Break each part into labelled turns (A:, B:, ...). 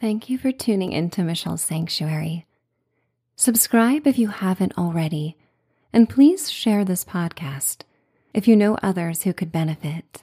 A: Thank you for tuning into Michelle's Sanctuary. Subscribe if you haven't already, and please share this podcast if you know others who could benefit.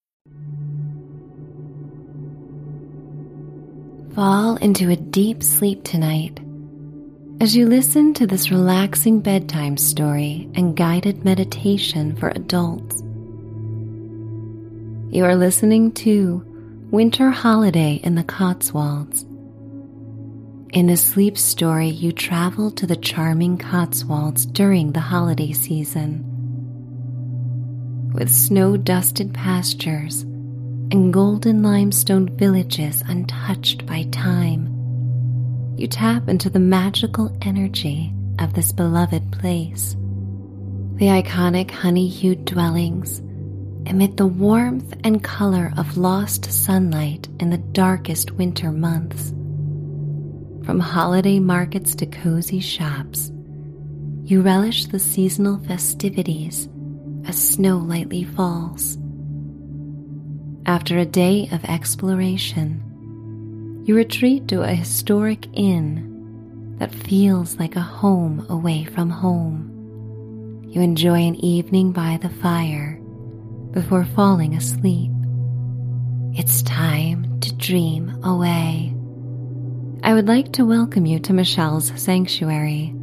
A: Fall into a deep sleep tonight as you listen to this relaxing bedtime story and guided meditation for adults. You are listening to Winter Holiday in the Cotswolds. In the sleep story, you travel to the charming Cotswolds during the holiday season. With snow dusted pastures and golden limestone villages untouched by time, you tap into the magical energy of this beloved place. The iconic honey hued dwellings emit the warmth and color of lost sunlight in the darkest winter months. From holiday markets to cozy shops, you relish the seasonal festivities as snow lightly falls. After a day of exploration, you retreat to a historic inn that feels like a home away from home. You enjoy an evening by the fire before falling asleep. It's time to dream away. I would like to welcome you to Michelle's Sanctuary.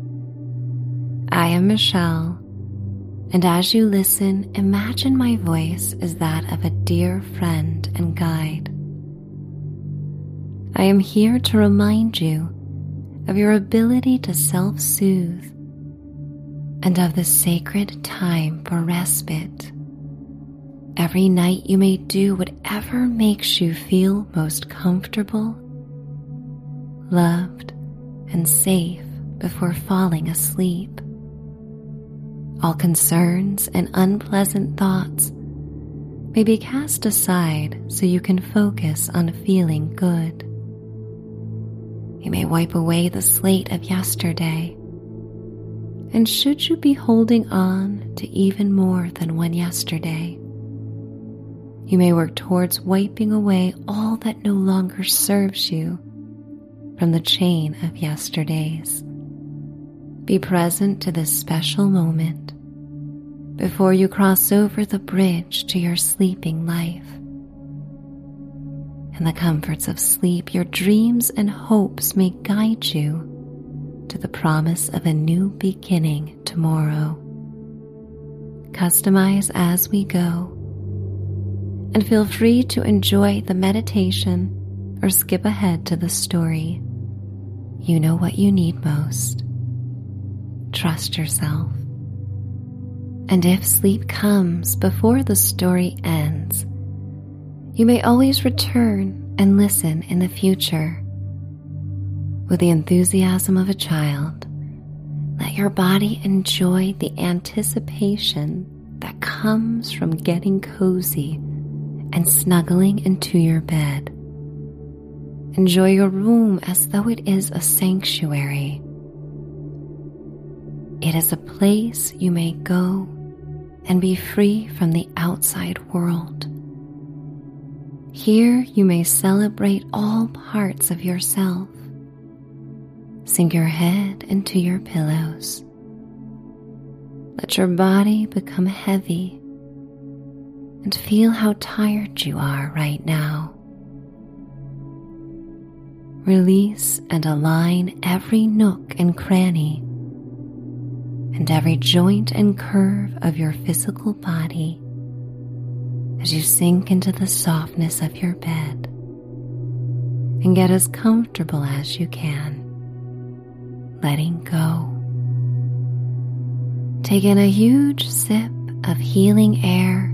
A: I am Michelle and as you listen, imagine my voice as that of a dear friend and guide. I am here to remind you of your ability to self soothe and of the sacred time for respite. Every night you may do whatever makes you feel most comfortable, loved, and safe before falling asleep all concerns and unpleasant thoughts may be cast aside so you can focus on feeling good. You may wipe away the slate of yesterday. And should you be holding on to even more than one yesterday, you may work towards wiping away all that no longer serves you from the chain of yesterdays. Be present to this special moment before you cross over the bridge to your sleeping life. In the comforts of sleep, your dreams and hopes may guide you to the promise of a new beginning tomorrow. Customize as we go, and feel free to enjoy the meditation or skip ahead to the story. You know what you need most. Trust yourself. And if sleep comes before the story ends, you may always return and listen in the future. With the enthusiasm of a child, let your body enjoy the anticipation that comes from getting cozy and snuggling into your bed. Enjoy your room as though it is a sanctuary it is a place you may go and be free from the outside world. Here you may celebrate all parts of yourself. Sink your head into your pillows. Let your body become heavy and feel how tired you are right now. Release and align every nook and cranny and every joint and curve of your physical body as you sink into the softness of your bed and get as comfortable as you can, letting go. Take in a huge sip of healing air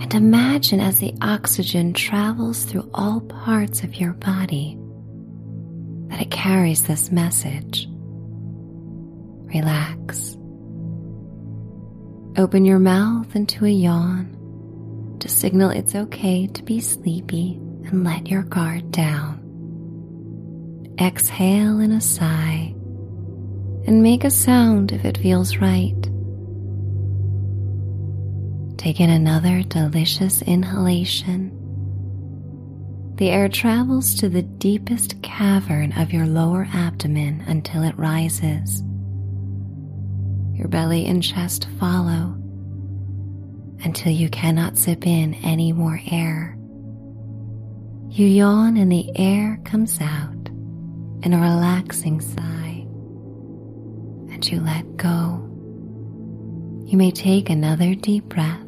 A: And imagine as the oxygen travels through all parts of your body that it carries this message. Relax. Open your mouth into a yawn to signal it's okay to be sleepy and let your guard down. Exhale in a sigh and make a sound if it feels right. Take in another delicious inhalation. The air travels to the deepest cavern of your lower abdomen until it rises. Your belly and chest follow until you cannot zip in any more air. You yawn and the air comes out in a relaxing sigh, and you let go. You may take another deep breath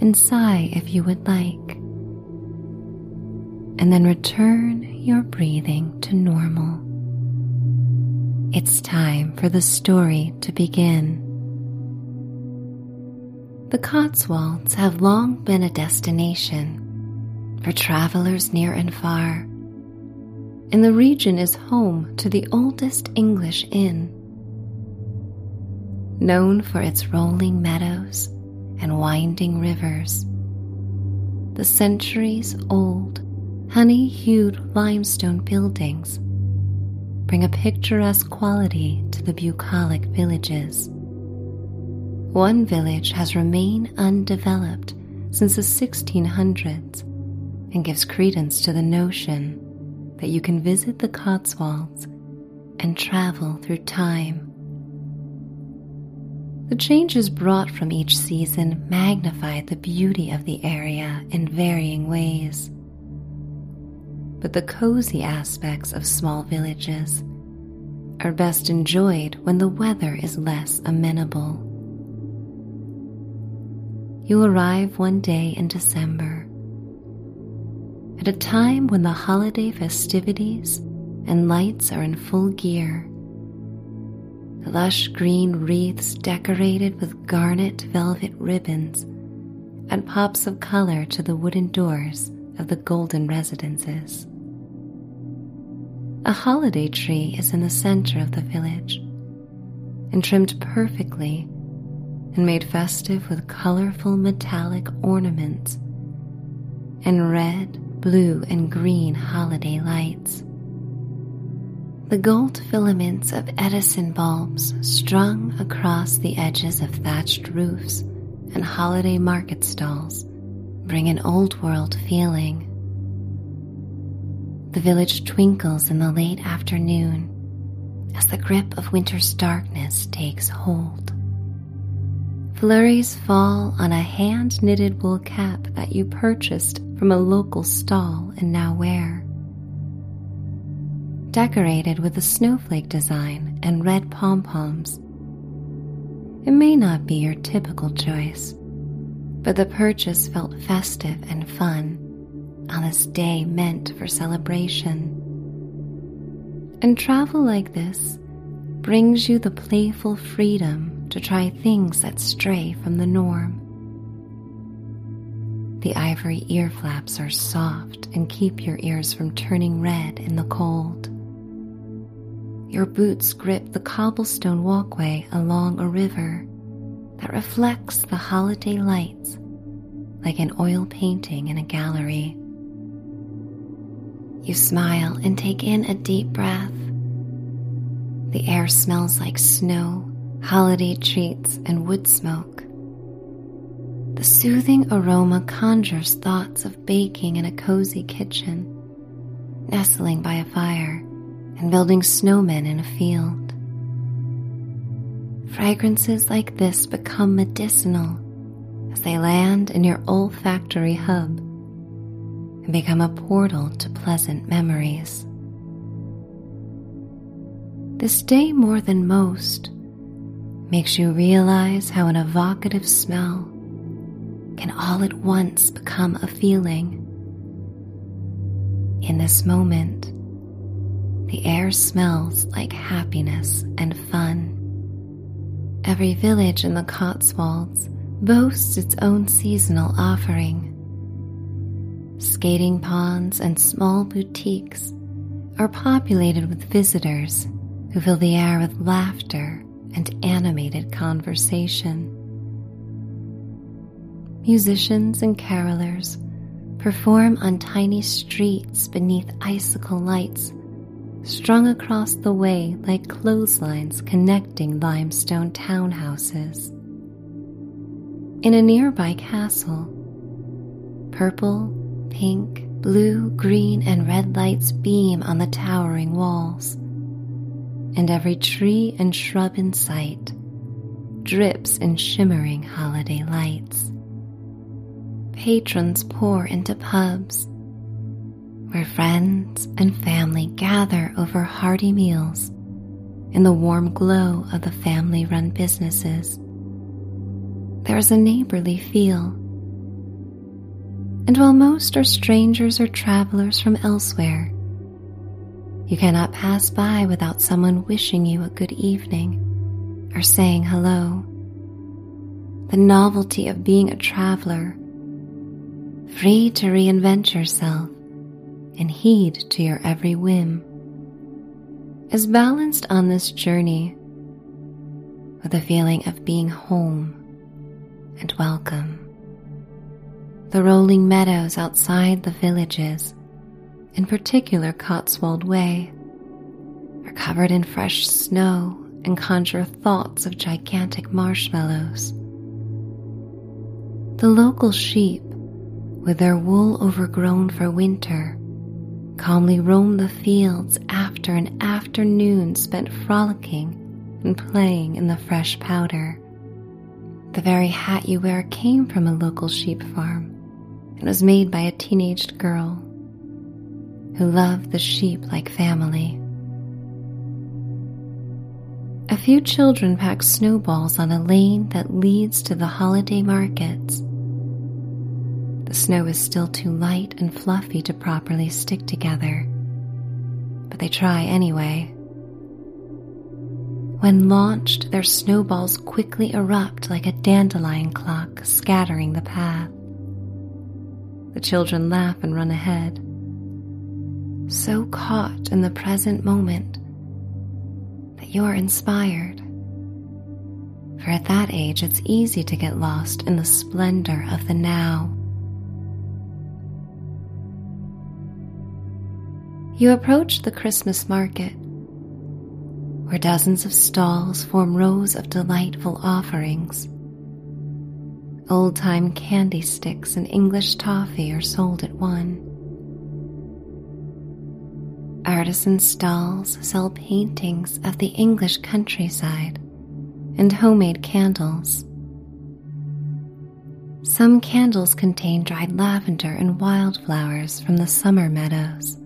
A: and sigh if you would like, and then return your breathing to normal. It's time for the story to begin. The Cotswolds have long been a destination for travelers near and far, and the region is home to the oldest English inn. Known for its rolling meadows and winding rivers, the centuries old honey hued limestone buildings bring a picturesque quality to the bucolic villages. One village has remained undeveloped since the 1600s and gives credence to the notion that you can visit the Cotswolds and travel through time. The changes brought from each season magnify the beauty of the area in varying ways but the cozy aspects of small villages are best enjoyed when the weather is less amenable. You arrive one day in December, at a time when the holiday festivities and lights are in full gear. Lush green wreaths decorated with garnet velvet ribbons add pops of color to the wooden doors of the golden residences. A holiday tree is in the center of the village and trimmed perfectly and made festive with colorful metallic ornaments and red, blue, and green holiday lights. The gold filaments of Edison bulbs strung across the edges of thatched roofs and holiday market stalls bring an old world feeling. The village twinkles in the late afternoon as the grip of winter's darkness takes hold. Flurries fall on a hand knitted wool cap that you purchased from a local stall and now wear. Decorated with a snowflake design and red pom poms. It may not be your typical choice, but the purchase felt festive and fun on this day meant for celebration. And travel like this brings you the playful freedom to try things that stray from the norm. The ivory ear flaps are soft and keep your ears from turning red in the cold. Your boots grip the cobblestone walkway along a river that reflects the holiday lights like an oil painting in a gallery. You smile and take in a deep breath. The air smells like snow, holiday treats, and wood smoke. The soothing aroma conjures thoughts of baking in a cozy kitchen, nestling by a fire, and building snowmen in a field. Fragrances like this become medicinal as they land in your olfactory hub and become a portal to pleasant memories. This day, more than most, makes you realize how an evocative smell can all at once become a feeling. In this moment, the air smells like happiness and fun. Every village in the Cotswolds boasts its own seasonal offering. Skating ponds and small boutiques are populated with visitors who fill the air with laughter and animated conversation. Musicians and carolers perform on tiny streets beneath icicle lights strung across the way like clotheslines connecting limestone townhouses. In a nearby castle, purple, pink, blue, green, and red lights beam on the towering walls, and every tree and shrub in sight drips in shimmering holiday lights. Patrons pour into pubs where friends and family gather over hearty meals in the warm glow of the family run businesses. There is a neighborly feel. And while most are strangers or travelers from elsewhere, you cannot pass by without someone wishing you a good evening or saying hello. The novelty of being a traveler, free to reinvent yourself, and heed to your every whim, is balanced on this journey with a feeling of being home and welcome. The rolling meadows outside the villages, in particular Cotswold Way, are covered in fresh snow and conjure thoughts of gigantic marshmallows. The local sheep, with their wool overgrown for winter, calmly roam the fields after an afternoon spent frolicking and playing in the fresh powder. The very hat you wear came from a local sheep farm and was made by a teenaged girl who loved the sheep like family. A few children pack snowballs on a lane that leads to the holiday markets the snow is still too light and fluffy to properly stick together, but they try anyway. When launched, their snowballs quickly erupt like a dandelion clock scattering the path. The children laugh and run ahead, so caught in the present moment that you are inspired. For at that age, it's easy to get lost in the splendor of the now. You approach the Christmas market, where dozens of stalls form rows of delightful offerings. Old time candy sticks and English toffee are sold at one. Artisan stalls sell paintings of the English countryside and homemade candles. Some candles contain dried lavender and wildflowers from the summer meadows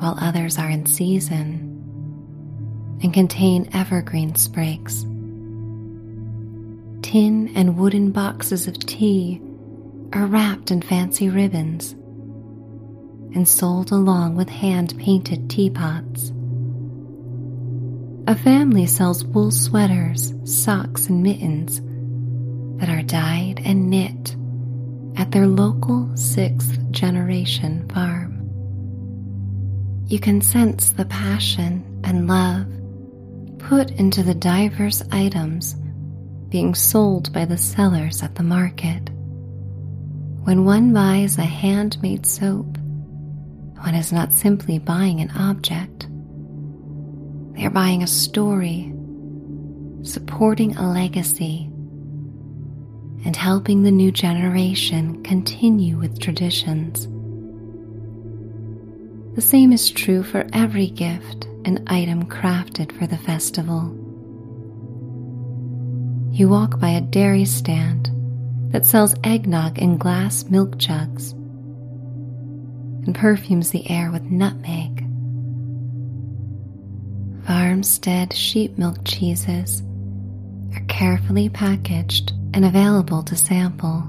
A: while others are in season and contain evergreen sprigs. Tin and wooden boxes of tea are wrapped in fancy ribbons and sold along with hand painted teapots. A family sells wool sweaters, socks, and mittens that are dyed and knit at their local sixth generation farm you can sense the passion and love put into the diverse items being sold by the sellers at the market. When one buys a handmade soap, one is not simply buying an object. They are buying a story, supporting a legacy, and helping the new generation continue with traditions. The same is true for every gift and item crafted for the festival. You walk by a dairy stand that sells eggnog in glass milk jugs and perfumes the air with nutmeg. Farmstead sheep milk cheeses are carefully packaged and available to sample.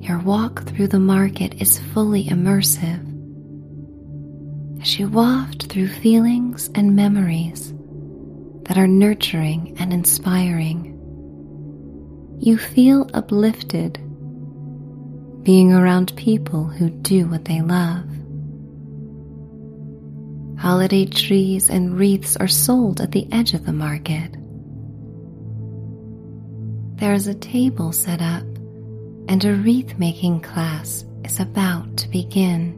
A: Your walk through the market is fully immersive. As you waft through feelings and memories that are nurturing and inspiring. You feel uplifted being around people who do what they love. Holiday trees and wreaths are sold at the edge of the market. There is a table set up, and a wreath making class is about to begin.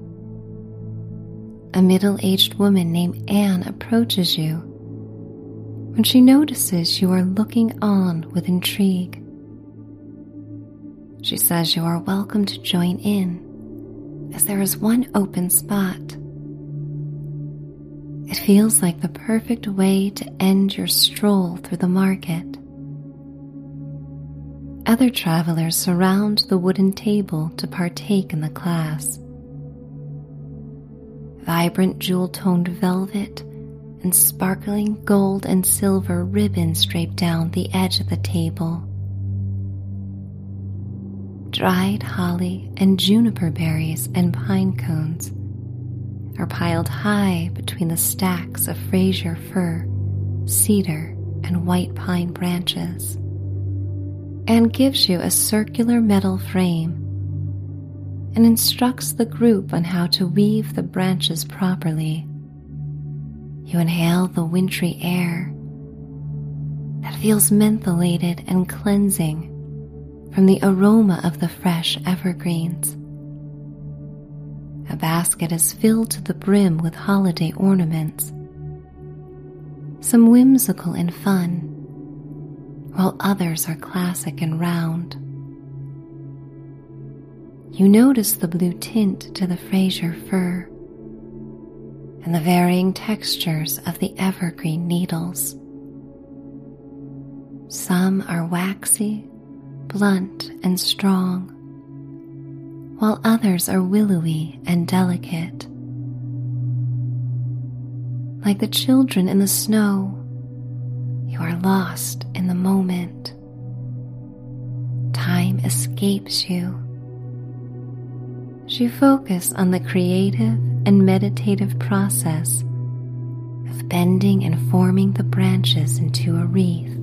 A: A middle aged woman named Anne approaches you when she notices you are looking on with intrigue. She says you are welcome to join in, as there is one open spot. It feels like the perfect way to end your stroll through the market. Other travelers surround the wooden table to partake in the class. Vibrant jewel toned velvet and sparkling gold and silver ribbons drape down the edge of the table dried holly and juniper berries and pine cones are piled high between the stacks of Fraser fir, cedar, and white pine branches, and gives you a circular metal frame and instructs the group on how to weave the branches properly. You inhale the wintry air that feels mentholated and cleansing from the aroma of the fresh evergreens. A basket is filled to the brim with holiday ornaments, some whimsical and fun, while others are classic and round. You notice the blue tint to the Fraser fir and the varying textures of the evergreen needles. Some are waxy blunt and strong, while others are willowy and delicate. Like the children in the snow, you are lost in the moment. Time escapes you. You focus on the creative and meditative process of bending and forming the branches into a wreath.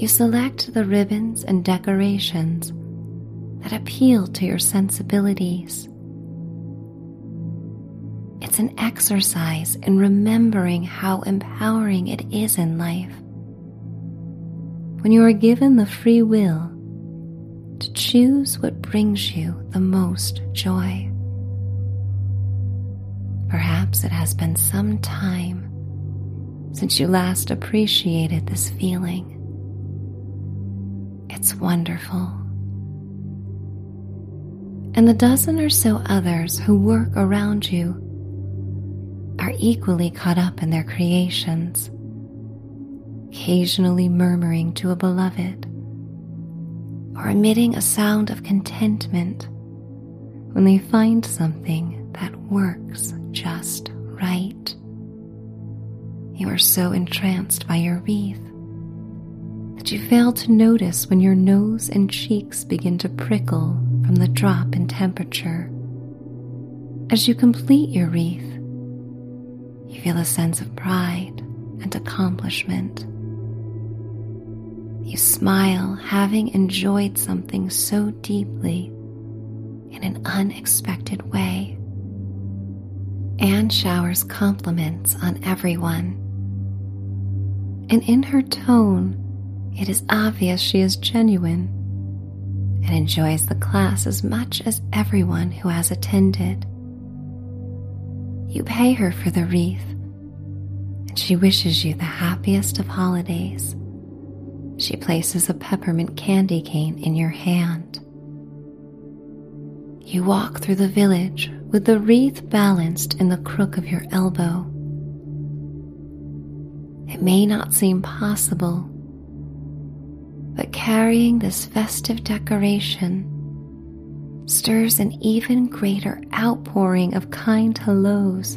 A: you select the ribbons and decorations that appeal to your sensibilities. It's an exercise in remembering how empowering it is in life when you are given the free will to choose what brings you the most joy. Perhaps it has been some time since you last appreciated this feeling. It's wonderful. And the dozen or so others who work around you are equally caught up in their creations, occasionally murmuring to a beloved or emitting a sound of contentment when they find something that works just right. You are so entranced by your wreath that you fail to notice when your nose and cheeks begin to prickle from the drop in temperature. As you complete your wreath, you feel a sense of pride and accomplishment. You smile, having enjoyed something so deeply in an unexpected way. Anne showers compliments on everyone. And in her tone, it is obvious she is genuine and enjoys the class as much as everyone who has attended. You pay her for the wreath, and she wishes you the happiest of holidays. She places a peppermint candy cane in your hand. You walk through the village with the wreath balanced in the crook of your elbow. It may not seem possible but carrying this festive decoration stirs an even greater outpouring of kind hellos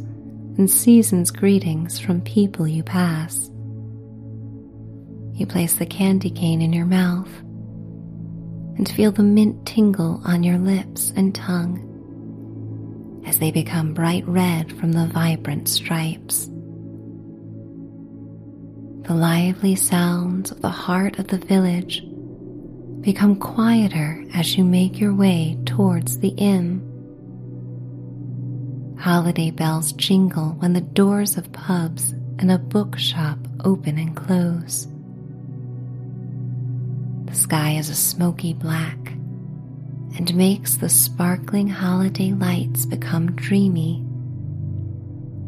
A: and season's greetings from people you pass. You place the candy cane in your mouth and feel the mint tingle on your lips and tongue as they become bright red from the vibrant stripes. The lively sounds of the heart of the village become quieter as you make your way towards the inn. Holiday bells jingle when the doors of pubs and a bookshop open and close. The sky is a smoky black and makes the sparkling holiday lights become dreamy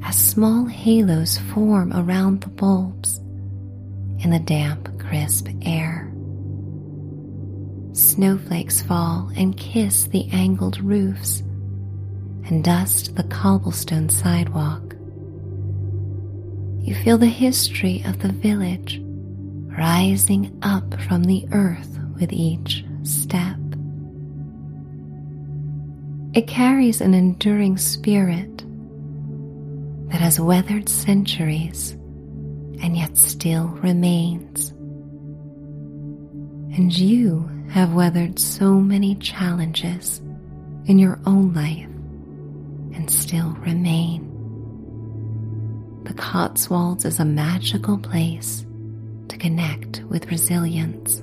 A: as small halos form around the bulbs in the damp, crisp air. Snowflakes fall and kiss the angled roofs and dust the cobblestone sidewalk. You feel the history of the village rising up from the earth with each step. It carries an enduring spirit that has weathered centuries and yet still remains. And you have weathered so many challenges in your own life and still remain. The Cotswolds is a magical place to connect with resilience.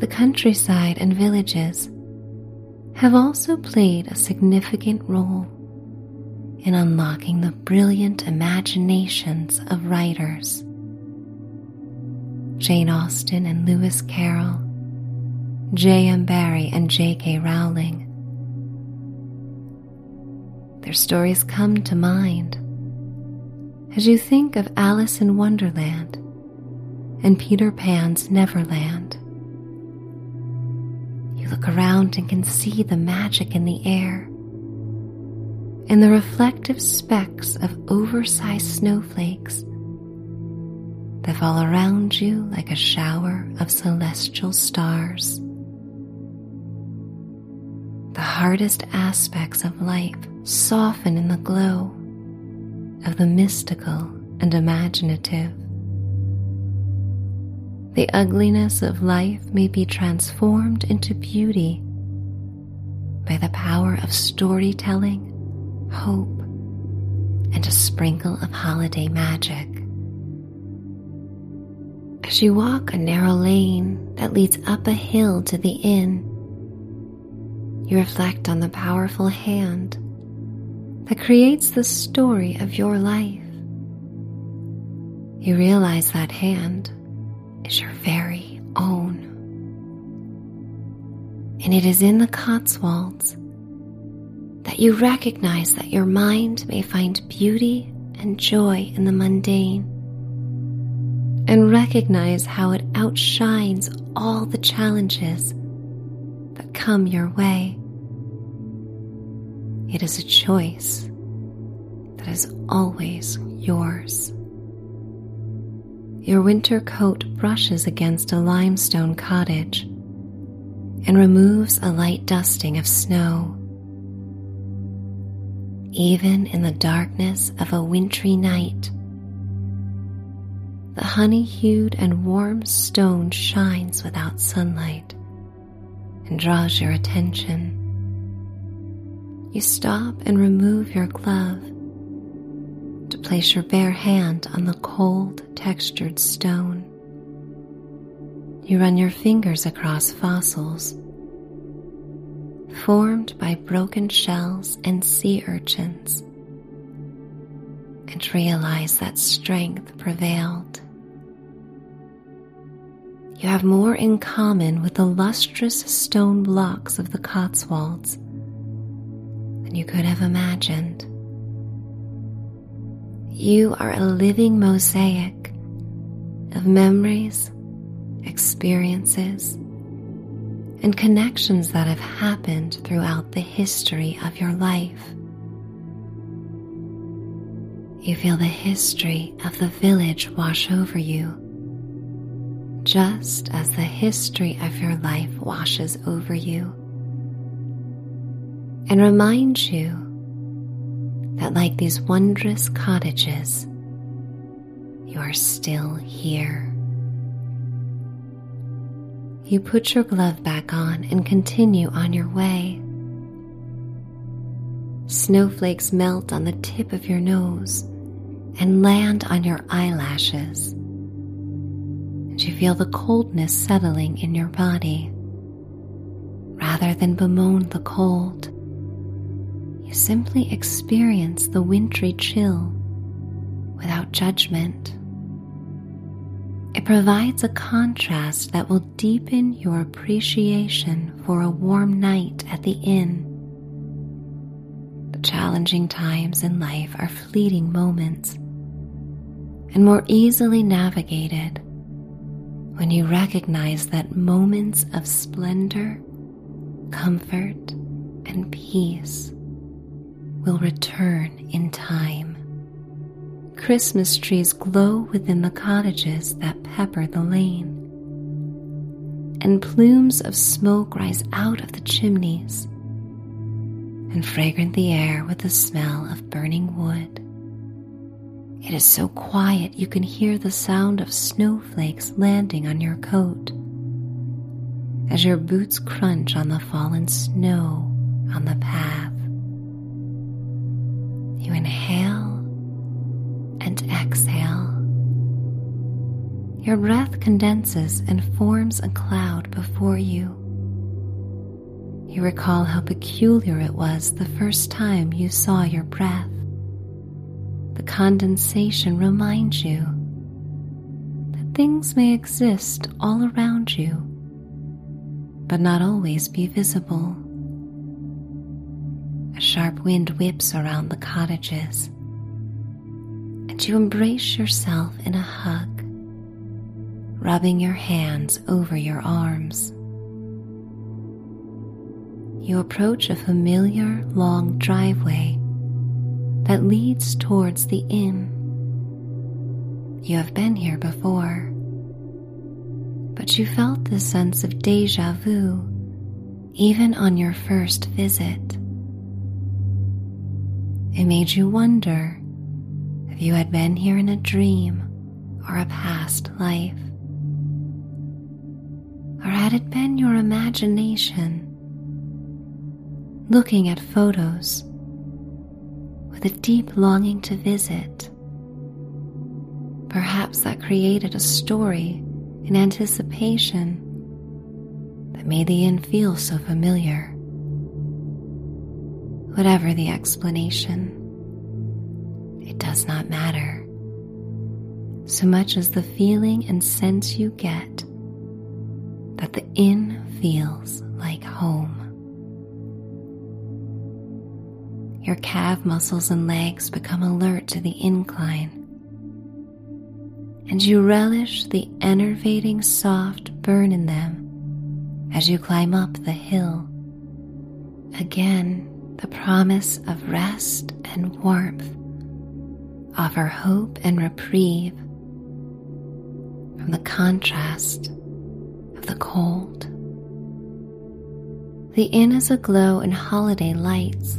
A: The countryside and villages have also played a significant role in unlocking the brilliant imaginations of writers. Jane Austen and Lewis Carroll, J.M. Barrie and J.K. Rowling. Their stories come to mind as you think of Alice in Wonderland and Peter Pan's Neverland. You look around and can see the magic in the air and the reflective specks of oversized snowflakes that fall around you like a shower of celestial stars. The hardest aspects of life soften in the glow of the mystical and imaginative. The ugliness of life may be transformed into beauty by the power of storytelling, hope, and a sprinkle of holiday magic. As you walk a narrow lane that leads up a hill to the inn, you reflect on the powerful hand that creates the story of your life. You realize that hand is your very own. And it is in the Cotswolds that you recognize that your mind may find beauty and joy in the mundane and recognize how it outshines all the challenges that come your way. It is a choice that is always yours. Your winter coat brushes against a limestone cottage and removes a light dusting of snow. Even in the darkness of a wintry night, the honey hued and warm stone shines without sunlight and draws your attention. You stop and remove your glove to place your bare hand on the cold, textured stone. You run your fingers across fossils formed by broken shells and sea urchins and realize that strength prevailed. You have more in common with the lustrous stone blocks of the Cotswolds than you could have imagined. You are a living mosaic of memories, experiences, and connections that have happened throughout the history of your life. You feel the history of the village wash over you, just as the history of your life washes over you, and reminds you that, like these wondrous cottages, you are still here. You put your glove back on and continue on your way. Snowflakes melt on the tip of your nose and land on your eyelashes. And you feel the coldness settling in your body. Rather than bemoan the cold, you simply experience the wintry chill without judgment. It provides a contrast that will deepen your appreciation for a warm night at the inn. The challenging times in life are fleeting moments and more easily navigated when you recognize that moments of splendor, comfort, and peace will return in time. Christmas trees glow within the cottages that pepper the lane, and plumes of smoke rise out of the chimneys and fragrant the air with the smell of burning wood. It is so quiet you can hear the sound of snowflakes landing on your coat as your boots crunch on the fallen snow on the path. You inhale and exhale. Your breath condenses and forms a cloud before you. You recall how peculiar it was the first time you saw your breath. The condensation reminds you that things may exist all around you, but not always be visible. A sharp wind whips around the cottages and you embrace yourself in a hug, rubbing your hands over your arms. You approach a familiar long driveway that leads towards the inn. You have been here before, but you felt the sense of deja vu even on your first visit. It made you wonder if you had been here in a dream or a past life. Or had it been your imagination looking at photos a deep longing to visit? Perhaps that created a story in anticipation that made the inn feel so familiar. Whatever the explanation, it does not matter. So much as the feeling and sense you get that the inn feels like home. Your calf muscles and legs become alert to the incline, and you relish the enervating soft burn in them as you climb up the hill. Again, the promise of rest and warmth offer hope and reprieve from the contrast of the cold. The inn is aglow in holiday lights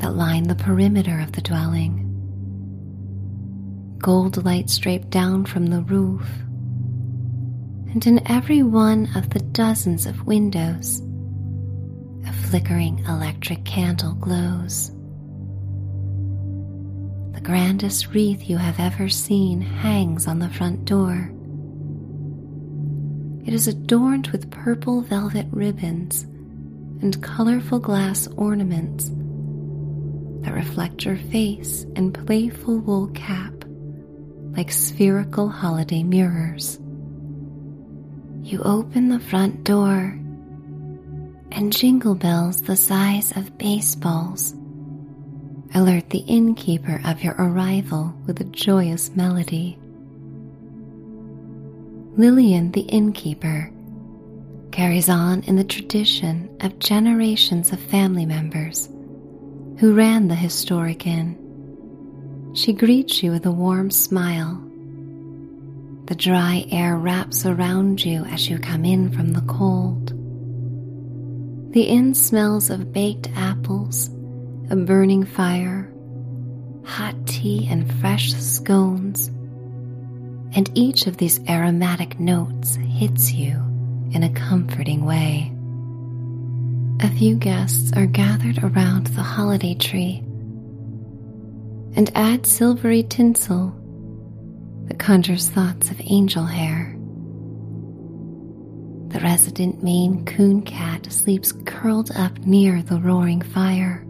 A: that line the perimeter of the dwelling. Gold lights drape down from the roof, and in every one of the dozens of windows, a flickering electric candle glows. The grandest wreath you have ever seen hangs on the front door. It is adorned with purple velvet ribbons and colorful glass ornaments that reflect your face and playful wool cap like spherical holiday mirrors. You open the front door, and jingle bells the size of baseballs alert the innkeeper of your arrival with a joyous melody. Lillian, the innkeeper, carries on in the tradition of generations of family members who ran the historic inn. She greets you with a warm smile. The dry air wraps around you as you come in from the cold. The inn smells of baked apples a burning fire, hot tea, and fresh scones. And each of these aromatic notes hits you in a comforting way. A few guests are gathered around the holiday tree, and add silvery tinsel that conjures thoughts of angel hair. The resident Maine coon cat sleeps curled up near the roaring fire.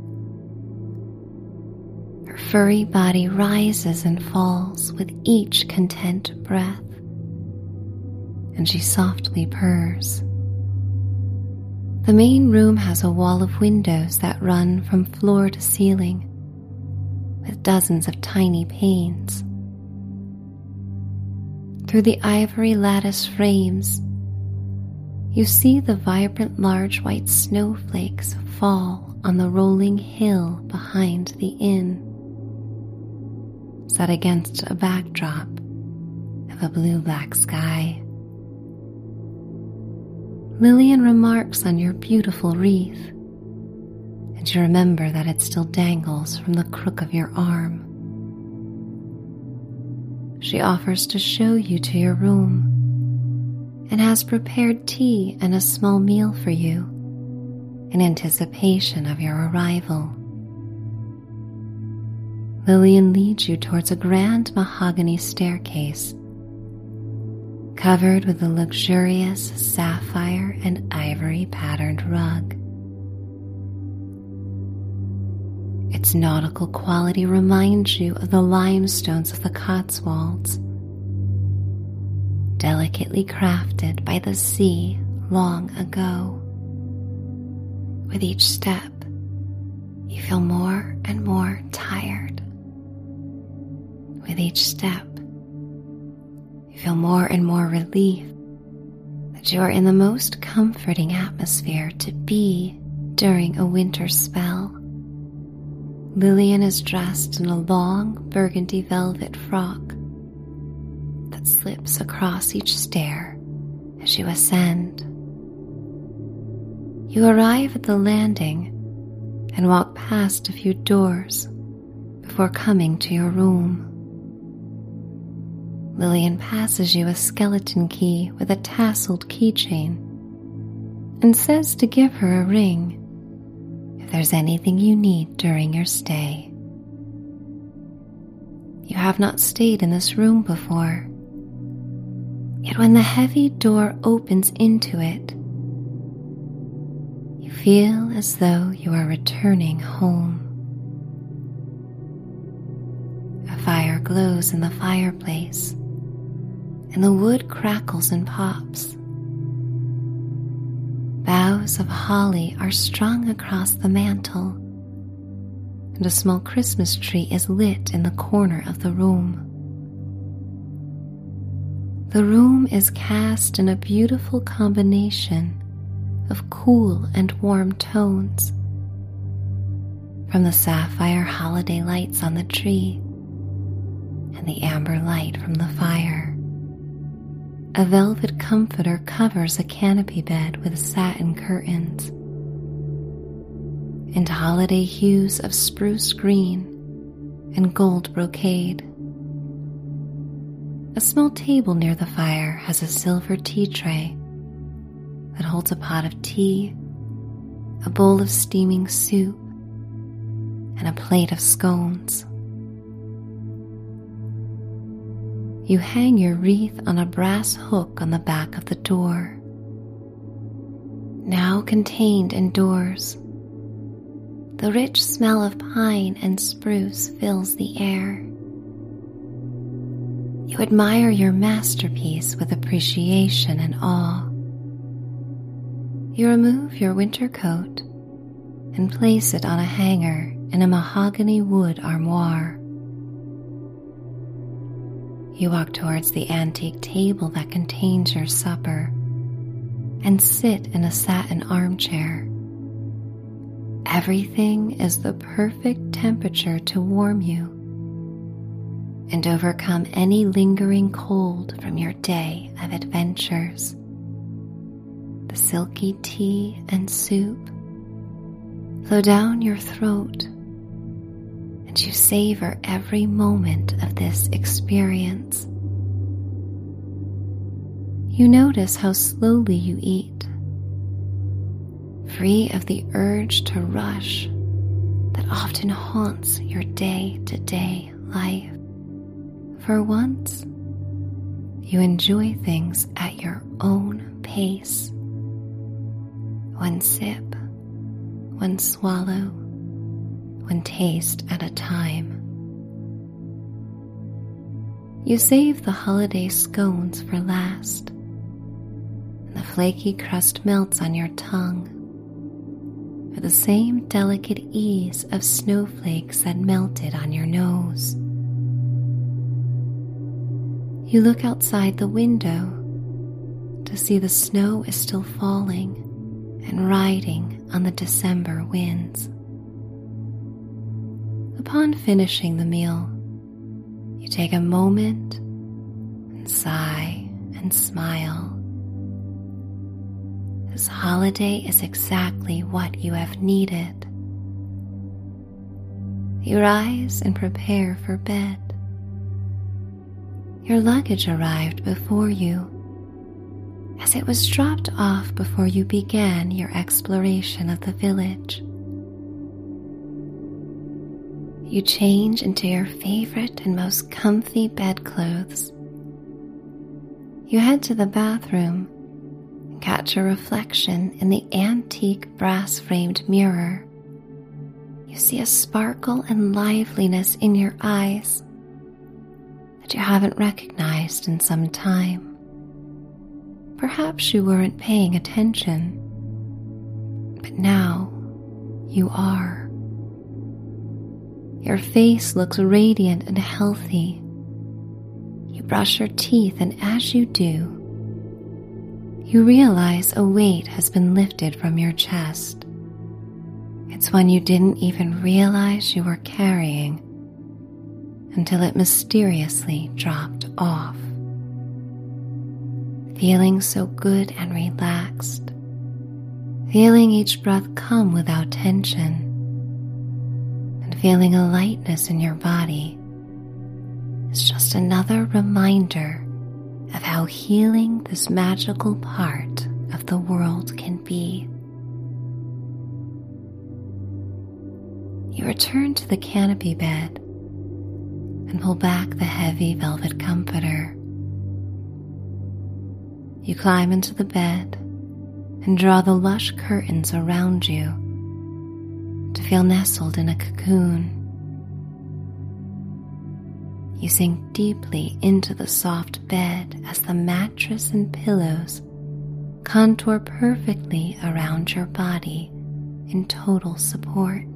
A: Her furry body rises and falls with each content breath, and she softly purrs. The main room has a wall of windows that run from floor to ceiling, with dozens of tiny panes. Through the ivory lattice frames, you see the vibrant large white snowflakes fall on the rolling hill behind the inn, set against a backdrop of a blue black sky. Lillian remarks on your beautiful wreath, and you remember that it still dangles from the crook of your arm. She offers to show you to your room and has prepared tea and a small meal for you in anticipation of your arrival. Lillian leads you towards a grand mahogany staircase covered with a luxurious sapphire and ivory patterned rug. Its nautical quality reminds you of the limestones of the Cotswolds, delicately crafted by the sea long ago. With each step, you feel more and more tired. With each step, feel more and more relief that you are in the most comforting atmosphere to be during a winter spell. Lillian is dressed in a long burgundy velvet frock that slips across each stair as you ascend. You arrive at the landing and walk past a few doors before coming to your room. Lillian passes you a skeleton key with a tasseled keychain and says to give her a ring if there's anything you need during your stay. You have not stayed in this room before, yet when the heavy door opens into it, you feel as though you are returning home. A fire glows in the fireplace and the wood crackles and pops. Boughs of holly are strung across the mantel, and a small Christmas tree is lit in the corner of the room. The room is cast in a beautiful combination of cool and warm tones. From the sapphire holiday lights on the tree and the amber light from the fire. A velvet comforter covers a canopy bed with satin curtains. And holiday hues of spruce green and gold brocade. A small table near the fire has a silver tea tray that holds a pot of tea, a bowl of steaming soup, and a plate of scones. You hang your wreath on a brass hook on the back of the door. Now contained indoors, the rich smell of pine and spruce fills the air. You admire your masterpiece with appreciation and awe. You remove your winter coat and place it on a hanger in a mahogany wood armoire. You walk towards the antique table that contains your supper and sit in a satin armchair. Everything is the perfect temperature to warm you and overcome any lingering cold from your day of adventures. The silky tea and soup flow down your throat and you savor every moment of this experience. You notice how slowly you eat, free of the urge to rush that often haunts your day to day life. For once, you enjoy things at your own pace. One sip, one swallow, one taste at a time. You save the holiday scones for last, and the flaky crust melts on your tongue with the same delicate ease of snowflakes that melted on your nose. You look outside the window to see the snow is still falling and riding on the December winds. Upon finishing the meal, you take a moment and sigh and smile. This holiday is exactly what you have needed. You rise and prepare for bed. Your luggage arrived before you, as it was dropped off before you began your exploration of the village. You change into your favorite and most comfy bedclothes. You head to the bathroom and catch a reflection in the antique brass framed mirror. You see a sparkle and liveliness in your eyes that you haven't recognized in some time. Perhaps you weren't paying attention, but now you are. Your face looks radiant and healthy. You brush your teeth, and as you do, you realize a weight has been lifted from your chest. It's one you didn't even realize you were carrying until it mysteriously dropped off. Feeling so good and relaxed, feeling each breath come without tension, feeling a lightness in your body is just another reminder of how healing this magical part of the world can be. You return to the canopy bed and pull back the heavy velvet comforter. You climb into the bed and draw the lush curtains around you to feel nestled in a cocoon. You sink deeply into the soft bed as the mattress and pillows contour perfectly around your body in total support.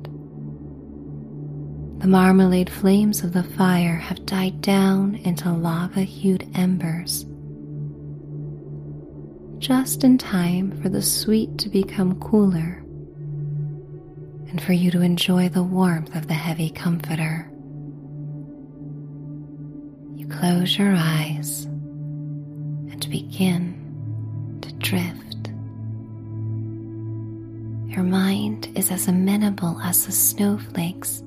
A: The marmalade flames of the fire have died down into lava hued embers. Just in time for the suite to become cooler and for you to enjoy the warmth of the heavy comforter. You close your eyes and begin to drift. Your mind is as amenable as the snowflakes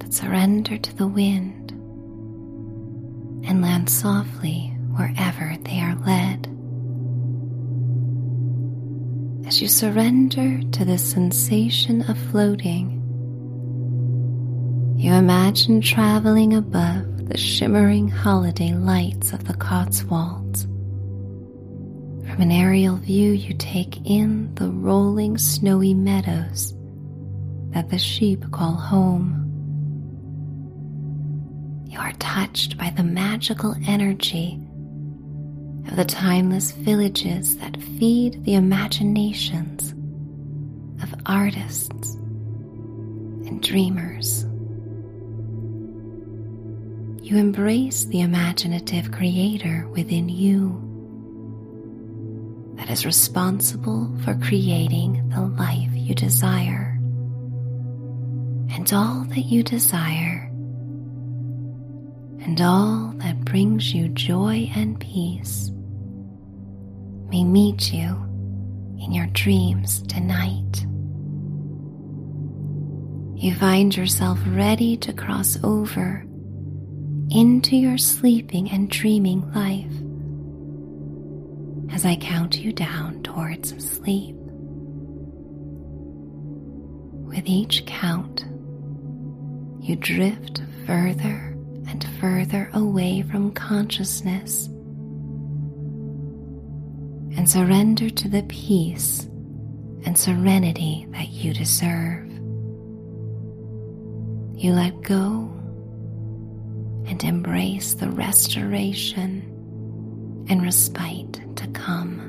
A: that surrender to the wind and land softly wherever they are led. You surrender to the sensation of floating, you imagine traveling above the shimmering holiday lights of the Cotswolds. From an aerial view, you take in the rolling snowy meadows that the sheep call home. You are touched by the magical energy of the timeless villages that feed the imaginations of artists and dreamers you embrace the imaginative creator within you that is responsible for creating the life you desire. And all that you desire, and all that brings you joy and peace, may meet you in your dreams tonight. You find yourself ready to cross over into your sleeping and dreaming life as I count you down towards sleep. With each count, you drift further and further away from consciousness and surrender to the peace and serenity that you deserve. You let go and embrace the restoration and respite to come.